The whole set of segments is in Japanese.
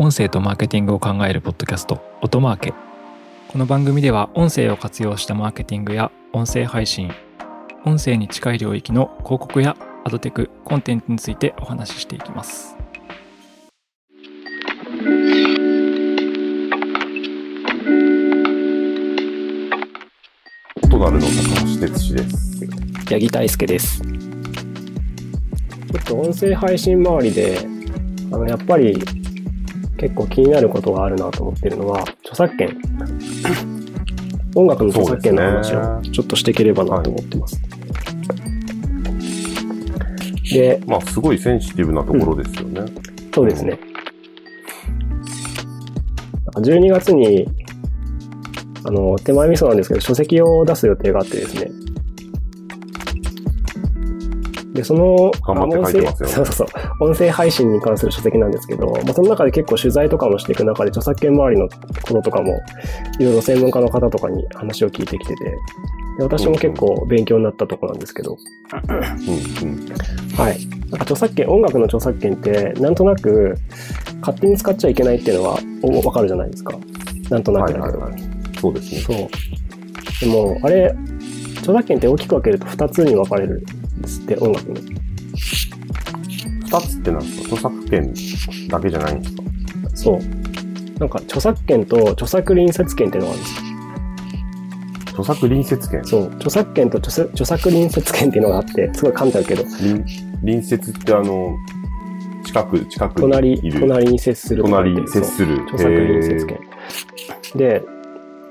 音声とマーケティングを考えるポッドキャスト音マーケこの番組では音声を活用したマーケティングや音声配信音声に近い領域の広告やアドテクコンテンツについてお話ししていきますとなるの高橋哲司です。八木大輔です。ちょっと音声配信周りで、あの、やっぱり結構気になることがあるなと思ってるのは、著作権。音楽の著作権の話をちょっとしていければなと思ってます。で、まあ、すごいセンシティブなところですよね。そうですね。12月に、あの、手前味噌なんですけど、書籍を出す予定があってですね。で、その、音声そうそうそう。音声配信に関する書籍なんですけど、まあ、その中で結構取材とかもしていく中で、著作権周りのこととかも、いろいろ専門家の方とかに話を聞いてきてて、で私も結構勉強になったところなんですけど、うんうん。はい。なんか著作権、音楽の著作権って、なんとなく、勝手に使っちゃいけないっていうのはおわかるじゃないですか。なんとなくだけど。はいはいはい。そうですね。そう。でも、あれ、著作権って大きく分けると2つに分かれるんですって、音楽の。二つってなんですか著作権だけじゃないんですか？そう。なんか、著作権と著作隣接権っていうのがあるんですよ。著作隣接権？そう。著作権と著作著作隣接権っていうのがあって、すごい簡単だけど、隣隣接ってあの、近く、近く隣にい、る。隣に接する隣、接する。著作隣接権。で、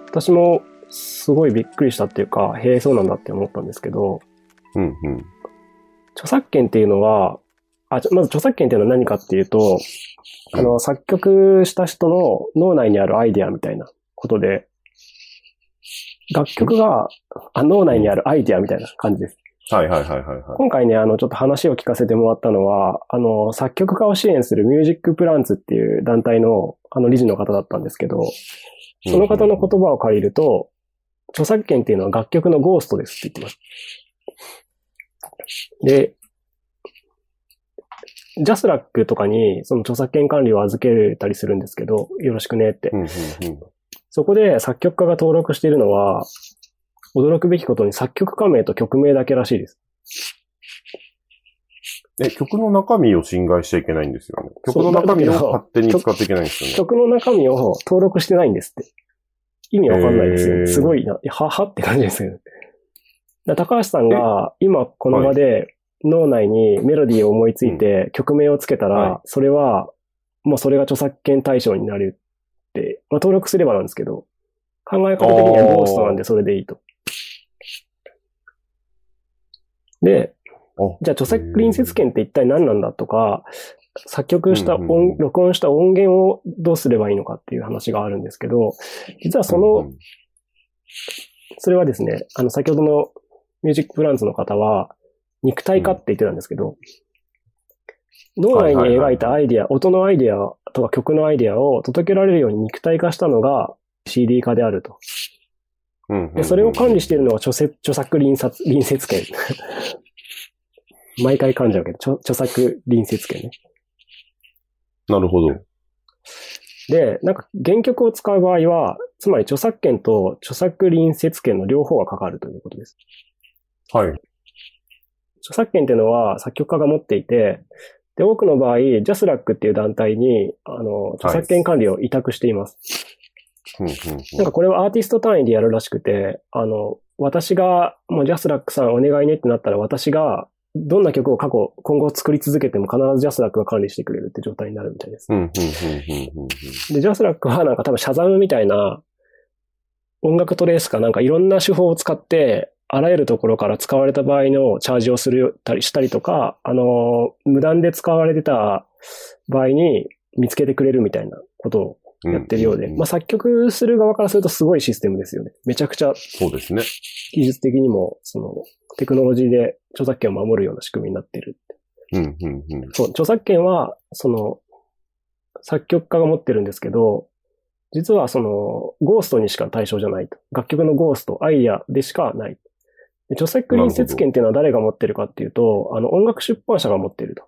私もすごいびっくりしたっていうか、へえ、そうなんだって思ったんですけど、うんうん。著作権っていうのは、あ、まず著作権っていうのは何かっていうと、あの、作曲した人の脳内にあるアイデアみたいなことで、楽曲があ脳内にあるアイデアみたいな感じです。はいはいはいはいはい。今回ね、あの、ちょっと話を聞かせてもらったのは、あの、作曲家を支援するミュージックプランツっていう団体の、あの、理事の方だったんですけど、その方の言葉を借りると、著作権っていうのは楽曲のゴーストですって言ってます。で、ジャスラックとかにその著作権管理を預けれたりするんですけど、よろしくねって。うんうんうん。そこで作曲家が登録しているのは、驚くべきことに作曲家名と曲名だけらしいです。え、曲の中身を侵害しちゃいけないんですよね。曲の中身を勝手に使っていけないんですよね。曲の中身を登録してないんですって。意味わかんないですよ。すごいな。は、はって感じですよね。高橋さんが今この場で脳内にメロディーを思いついて曲名をつけたら、はいそれは、もうそれが著作権対象になるって、まあ、登録すればなんですけど、考え方的にはゴーストなんでそれでいいと。で、あじゃあ著作隣接権って一体何なんだとか、作曲した音、うんうんうん録音した音源をどうすればいいのかっていう話があるんですけど、実はその、それはですね、あの、先ほどのミュージックプランツの方は、肉体化って言ってたんですけど、脳内に描いたアイディア、音のアイディアとか曲のアイディアを届けられるように肉体化したのが CD 化であると。うんうんうんで、それを管理しているのは著作著作隣接隣接権。毎回噛んじゃうけど、著著作隣接権ね。なるほど。で、なんか原曲を使う場合は、つまり著作権と著作隣接権の両方がかかるということです。はい。著作権っていうのは作曲家が持っていて、で、多くの場合、ジャスラックっていう団体に、あの、著作権管理を委託しています。うんうんなんかこれはアーティスト単位でやるらしくて、あの、私が、もうジャスラックさんお願いねってなったら、私が、どんな曲を過去、今後作り続けても必ずジャスラックが管理してくれるって状態になるみたいです。で、ジャスラックはなんか多分シャザムみたいな音楽トレースかなんかいろんな手法を使って、あらゆるところから使われた場合のチャージをするたりしたりとか、あの、無断で使われてた場合に見つけてくれるみたいなことをうんやってるようで、んんまあ作曲する側からするとすごいシステムですよね。めちゃくちゃそうですね。技術的にも、その、テクノロジーで著作権を守るような仕組みになってる。うんうんうん。そう、著作権は、その、作曲家が持ってるんですけど、実はその、ゴーストにしか対象じゃないと。楽曲のゴースト、アイデアでしかない。で著作隣接権っていうのは誰が持ってるかっていうと、あの、音楽出版社が持ってると。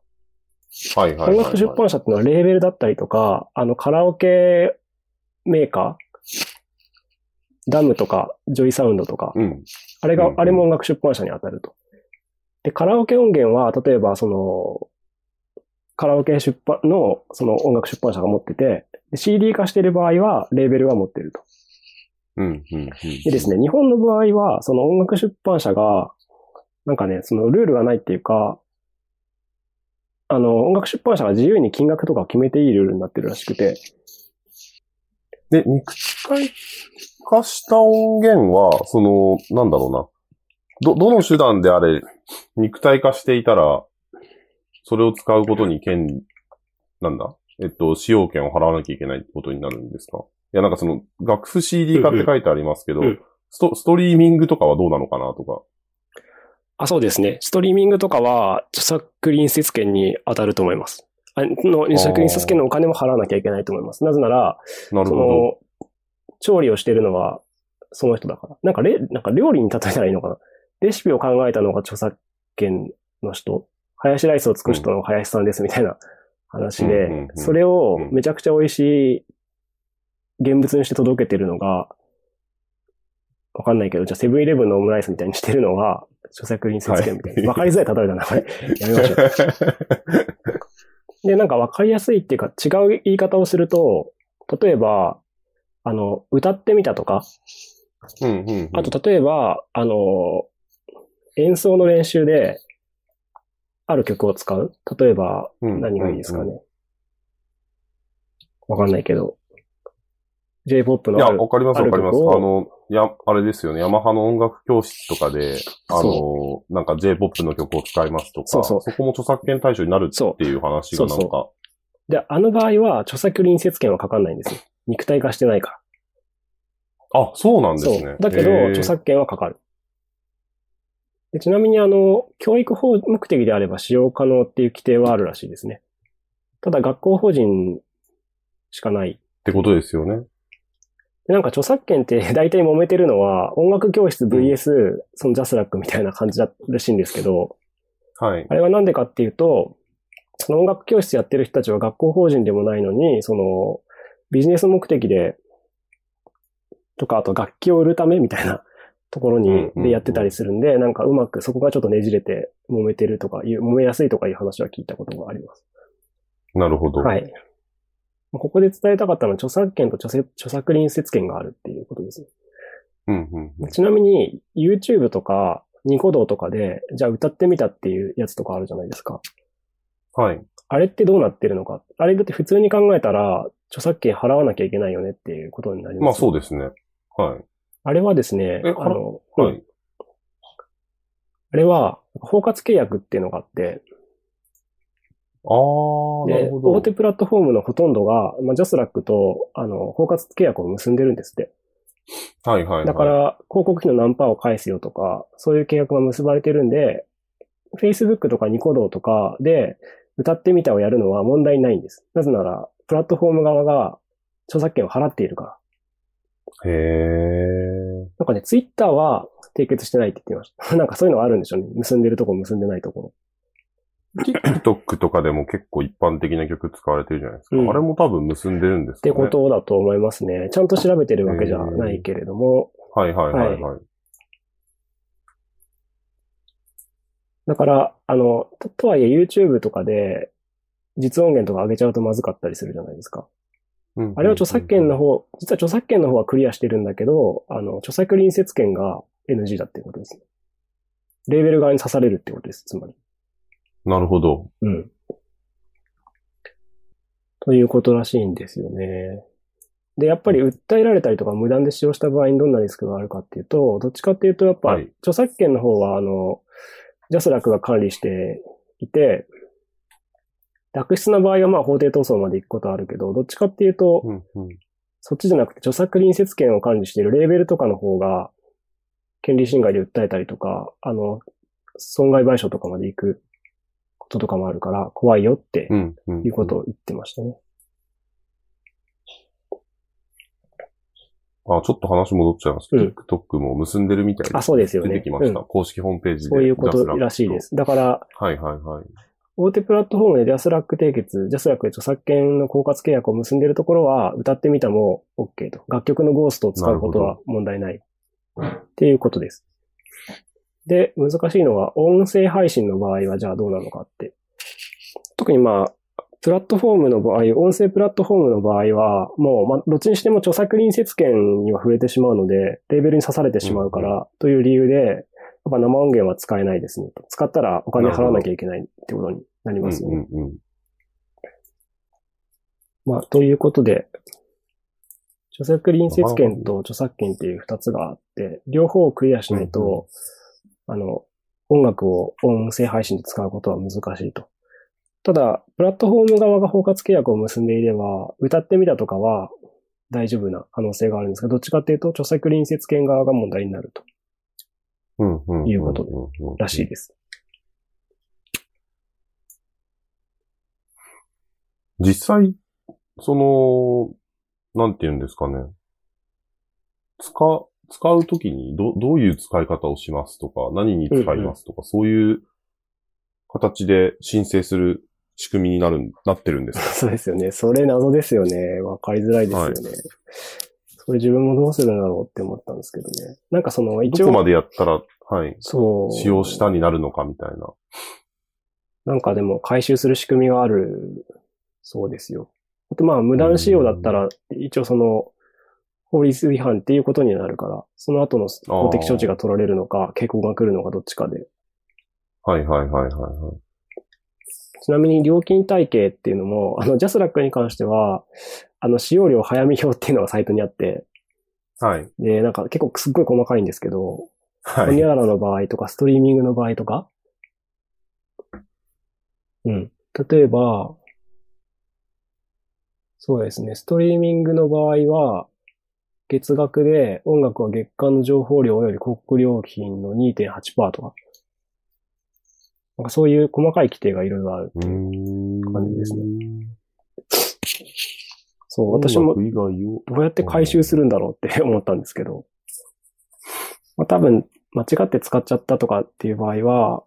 はいはいはい、はい。音楽出版社っていうのはレーベルだったりとか、あの、カラオケメーカー、ダムとか、ジョイサウンドとか、うん。あれがうんう、んあれも音楽出版社に当たると。で、カラオケ音源は、例えば、その、カラオケ出版の、その音楽出版社が持ってて、で CD 化してる場合は、レーベルが持ってると。うん。うん。うん。でですね、日本の場合は、その音楽出版社が、なんかね、そのルールがないっていうか、あの、音楽出版社が自由に金額とかを決めていいルールになってるらしくて、で、肉体化した音源は、その、なんだろうな。ど、どの手段であれ、肉体化していたら、それを使うことに権、なんだ？えっと、使用権を払わなきゃいけないってことになるんですか？いや、なんかその、楽譜 CD 化って書いてありますけど、うんうんスト、ストリーミングとかはどうなのかなとか。あ、そうですね。ストリーミングとかは、著作隣接権に当たると思います。あの、著作隣接権のお金も払わなきゃいけないと思います。なぜなら、そなるほど。の、調理をしてるのは、その人だから。なんか、れ、なんか料理に例えたらいいのかな。レシピを考えたのが著作権の人。ハヤシライスを作る人の林さんですみたいな話で、それをめちゃくちゃ美味しい現物にして届けてるのが、わかんないけど、じゃあセブンイレブンのオムライスみたいにしてるのが、著作隣接権みたいな。はいわ、かりづらい例えだな、これ。やめましょう。で、なんかわかりやすいっていうか、違う言い方をすると、例えば、あの、歌ってみたとか、うんうんうんあと例えば、あの、演奏の練習で、ある曲を使う例えば、うん何がいいですかうんね。わかんないけど、J-POP いや、のあるわかりますわかります。あの、や、あれですよね。ヤマハの音楽教室とかで、あの、なんか J-POP の曲を使いますとか、そうそうこも著作権対象になるそうっていう話がなんそうか、で、あの場合は、著作隣接権はかかんないんですよ。肉体化してないから。あ、そうなんですそねう。。だけど、著作権はかかる。でちなみに、あの、教育法目的であれば使用可能っていう規定はあるらしいですね。ただ、学校法人しかない。ってことですよね。でなんか著作権って 大体揉めてるのは、音楽教室 VS、そのジャスラックみたいな感じだらしいんですけど、はい。あれはなんでかっていうと、その音楽教室やってる人たちは学校法人でもないのに、その、ビジネス目的で、とか、あと楽器を売るためみたいな ところにうんうんう、んでやってたりするんで、なんかうまくそこがちょっとねじれて揉めてるとかいう、揉めやすいとかいう話は聞いたことがあります。なるほど。はい。ここで伝えたかったのは著作権と著作隣接権があるっていうことですね。うんうんうん。ちなみに、YouTube とか、ニコ動とかで、じゃあ歌ってみたっていうやつとかあるじゃないですか。はい。あれってどうなってるのか？あれだって普通に考えたら、著作権払わなきゃいけないよねっていうことになります。まあそうですね。はい。あれはですね、えあの、うんはい。あれは、包括契約っていうのがあって、あー、なでる、ほど。大手プラットフォームのほとんどが、まあ、ジャスラックと、あの、包括契約を結んでるんですって。はいはいはい。だから、広告費の何パーを返すよとか、そういう契約が結ばれてるんで、Facebook とかニコ動とかで歌ってみたをやるのは問題ないんです。なぜなら、プラットフォーム側が著作権を払っているから。へー。なんかね、Twitter は締結してないって言ってました。なんかそういうのがあるんでしょうね。結んでるとこ結んでないところ。TikTok とかでも結構一般的な曲使われてるじゃないですか。うんあれも多分結んでるんですってかね。ことだと思いますね。ちゃんと調べてるわけじゃないけれども、はいはいはいはい。だから、あの、ととはいえ YouTube とかで実音源とか上げちゃうとまずかったりするじゃないですか。うんあれは著作権の方、実は著作権の方はクリアしてるんだけど、あの、著作隣接権が NG だっていうことですね。レーベル側に刺されるってことです、つまり。なるほど。うん。ということらしいんですよね。で、やっぱり訴えられたりとか無断で使用した場合にどんなリスクがあるかっていうと、どっちかっていうと、やっぱはい、著作権の方は、あの、ジャスラックが管理していて、悪質な場合はまあ法廷闘争まで行くことはあるけど、どっちかっていうと、うんうん。そっちじゃなくて著作隣接権を管理しているレーベルとかの方が、権利侵害で訴えたりとか、あの、損害賠償とかまで行くこととかもあるから、怖いよって。いうことを言ってましたね。あ、ちょっと話戻っちゃいます。うん TikTok も結んでるみたいです。あそうですよね出てきました。うん公式ホームページで。そういうことらしいです。だから、はいはいはい。大手プラットフォームでジャスラック締結、ジャスラックで著作権の包括契約を結んでいるところは、歌ってみたも OK と。楽曲のゴーストを使うことは問題ない。っていうことです。で、難しいのは、音声配信の場合はじゃあどうなのかって。特にまあ、プラットフォームの場合、音声プラットフォームの場合は、もう、まあ、どっちにしても著作隣接権には触れてしまうので、レーベルに刺されてしまうから、という理由で、やっぱ生音源は使えないですね。使ったらお金払わなきゃいけないってことになりますよね。うんうんうん。まあ、ということで、著作隣接権と著作権っていう二つがあって、両方をクリアしないと、あの、音楽を音声配信で使うことは難しいと。ただ、プラットフォーム側が包括契約を結んでいれば、歌ってみたとかは大丈夫な可能性があるんですが、どっちかっていうと、著作隣接権側が問題になると、うんいうことらしいです。実際、その、なんて言うんですかね。使、使うときにど、どういう使い方をしますとか、何に使いますとか、そういう形で申請する仕組みになるん、なってるんですか？そうですよね。それ謎ですよね。わかりづらいですよね。それ自分もどうするんだろうって思ったんですけどね。なんかその、一応、どこまでやったら、はい、そう。使用したになるのかみたいな。なんかでも回収する仕組みがあるそうですよ。あとまあ無断使用だったら、一応その、法律違反っていうことになるから、その後の法的処置が取られるのか、警告が来るのかどっちかで。はいはいはいはいはい。ちなみに料金体系っていうのも、あの、ジャスラックに関しては、あの、使用量早見表っていうのがサイトにあって、はい。で、なんか結構すっごい細かいんですけど、はい。ホニャララの場合とか、ストリーミングの場合とか。うん。例えば、そうですね。ストリーミングの場合は、月額で音楽は月間の情報量及び広告料金の2.8%とか。なんかそういう細かい規定がいろいろある。うーん。感じですねそう、私も。どうやって回収するんだろうって 思ったんですけど、まあ、多分間違って使っちゃったとかっていう場合は、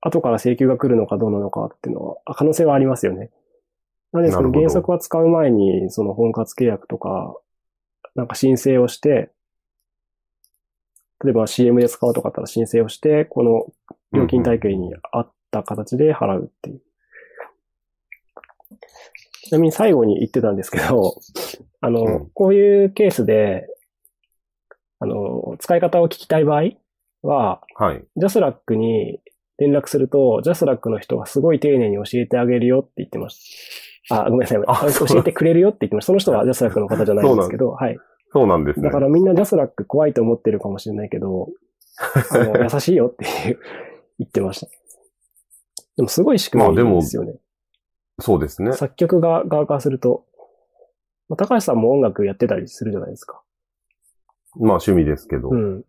後から請求が来るのかどうなのかっていうのは、あ可能性はありますよね。なんでそのなるほど原則は使う前に、その本活契約とか、なんか申請をして、例えば CM で使うとかだったら申請をして、この料金体系に合った形で払うっていう。ちなみに最後に言ってたんですけど、あの、うんこういうケースで、あの、使い方を聞きたい場合は、はい。ジャスラックに連絡すると、ジャスラックの人がすごい丁寧に教えてあげるよって言ってました。あ、ごめんなさい。教えてくれるよって言ってました。その人はジャスラックの方じゃないんですけど、はい。そうなんですね。だからみんなジャスラック怖いと思ってるかもしれないけど、あの、優しいよって言ってました。でもすごい仕組みですよね。そうですね。作曲が側からすると、まあ高橋さんも音楽やってたりするじゃないですか。まあ趣味ですけど。うん。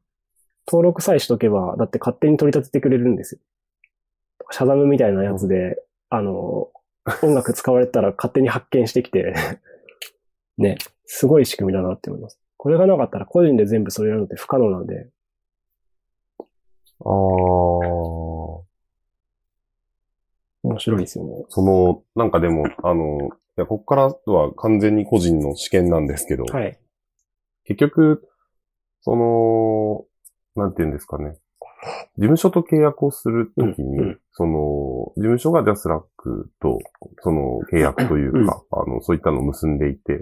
登録さえしとけば、だって勝手に取り立ててくれるんですよ。シャザムみたいなやつで、あの、音楽使われたら勝手に発見してきて、ね、すごい仕組みだなって思います。これがなかったら個人で全部それやるのって不可能なんで、ああ。面白いですよね。その、なんかでも、あの、いや、ここからは完全に個人の試験なんですけど、はい。結局、その、なんて言うんですかね。事務所と契約をするときに、うんうんその、事務所がジャスラックと、その契約というか、あの、そういったのを結んでいて、はい、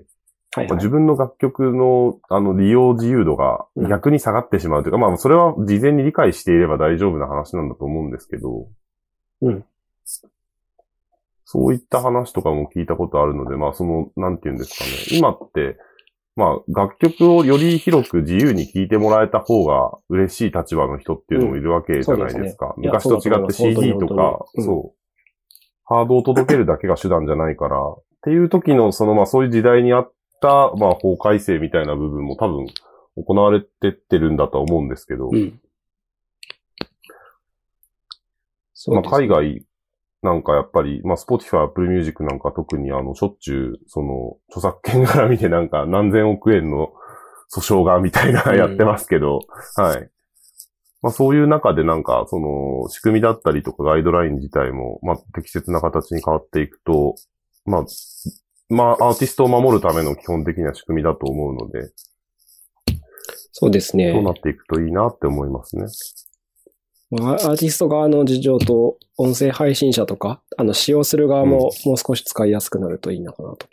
はい。まあ自分の楽曲の、あの、利用自由度がうん逆に下がってしまうというか、まあ、それは事前に理解していれば大丈夫な話なんだと思うんですけど、うん。そういった話とかも聞いたことあるので、まあ、その、なんて言うんですかね。今って、まあ、楽曲をより広く自由に聴いてもらえた方が嬉しい立場の人っていうのもいるわけじゃないですか。うんすね昔と違って CD とかそう。ハードを届けるだけが手段じゃないから、っていう時の、その、まあ、そういう時代にあった、まあ、法改正みたいな部分も多分、行われてってるんだとは思うんですけど、うん。まあ、海外なんかやっぱり、まあ、Spotify、Apple Music なんか特にあの、しょっちゅう、その、著作権絡みでなんか何千億円の訴訟がみたいなうんやってますけど、はい。まあそういう中でなんか、その、仕組みだったりとかガイドライン自体も、まあ適切な形に変わっていくと、まあ、まあアーティストを守るための基本的な仕組みだと思うので、そうですね。そうなっていくといいなって思いますね。まあアーティスト側の事情と音声配信者とか、あの、使用する側ももう少し使いやすくなるといいのかなと。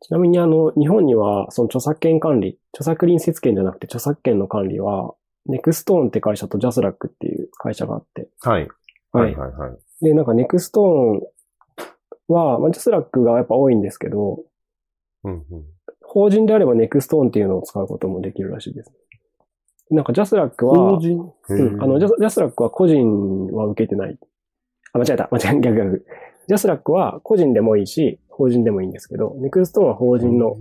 ちなみにあの、日本にはその著作権管理、著作隣接権じゃなくて著作権の管理は、 NexToneって会社と JASRACっていう会社があって。はい。はいはいはい。で、なんか NexToneは、まあ、 JASRACがやっぱ多いんですけど、うんうん。法人であれば NexToneっていうのを使うこともできるらしいです。なんか JASRACは、うん、あのジャス、 JASRACは個人は受けてない。あ、間違えた。間違えた。逆逆。 JASRACは個人でもいいし、法人でもいいんですけど、 NexToneは法人の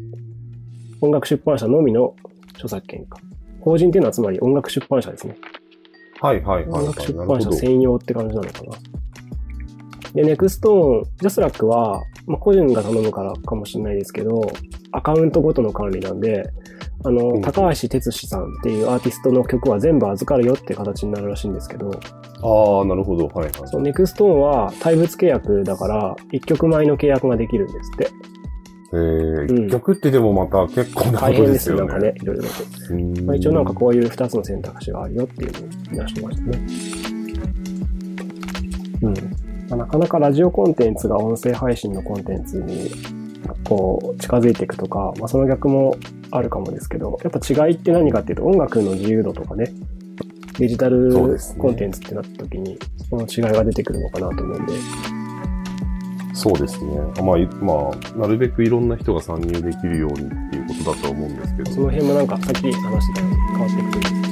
音楽出版社のみの著作権か。法人っていうのはつまり音楽出版社ですね。はいはいはい、はい。音楽出。版社専用って感じなのかな。で、 NexTone、JASRACは、まあ、個人が頼むからかもしれないですけど、アカウントごとの管理なんで、あの、うん高橋哲司さんっていうアーティストの曲は全部預かるよって形になるらしいんですけど、ああ、なるほど。はいはい。そのネクストーンは対物契約だから、1曲前の契約ができるんですって。えー、うん一曲ってでもまた結構なこ大と変ですよ、ですよね。なんかね、いろいろと。まあ、一応なんかこういう2つの選択肢があるよっていうのを出してましたね。うん。まあ、なかなかラジオコンテンツが音声配信のコンテンツにこう近づいていくとか、まあ、その逆もあるかもですけど、やっぱ違いって何かっていうと音楽の自由度とかね、デジタルコンテンツってなった時に、その違いが出てくるのかなと思うんで、そうですね。まあ、いまあ、なるべくいろんな人が参入できるようにっていうことだと思うんですけど。その辺もなんかさっき話してたように変わっていくといいですね。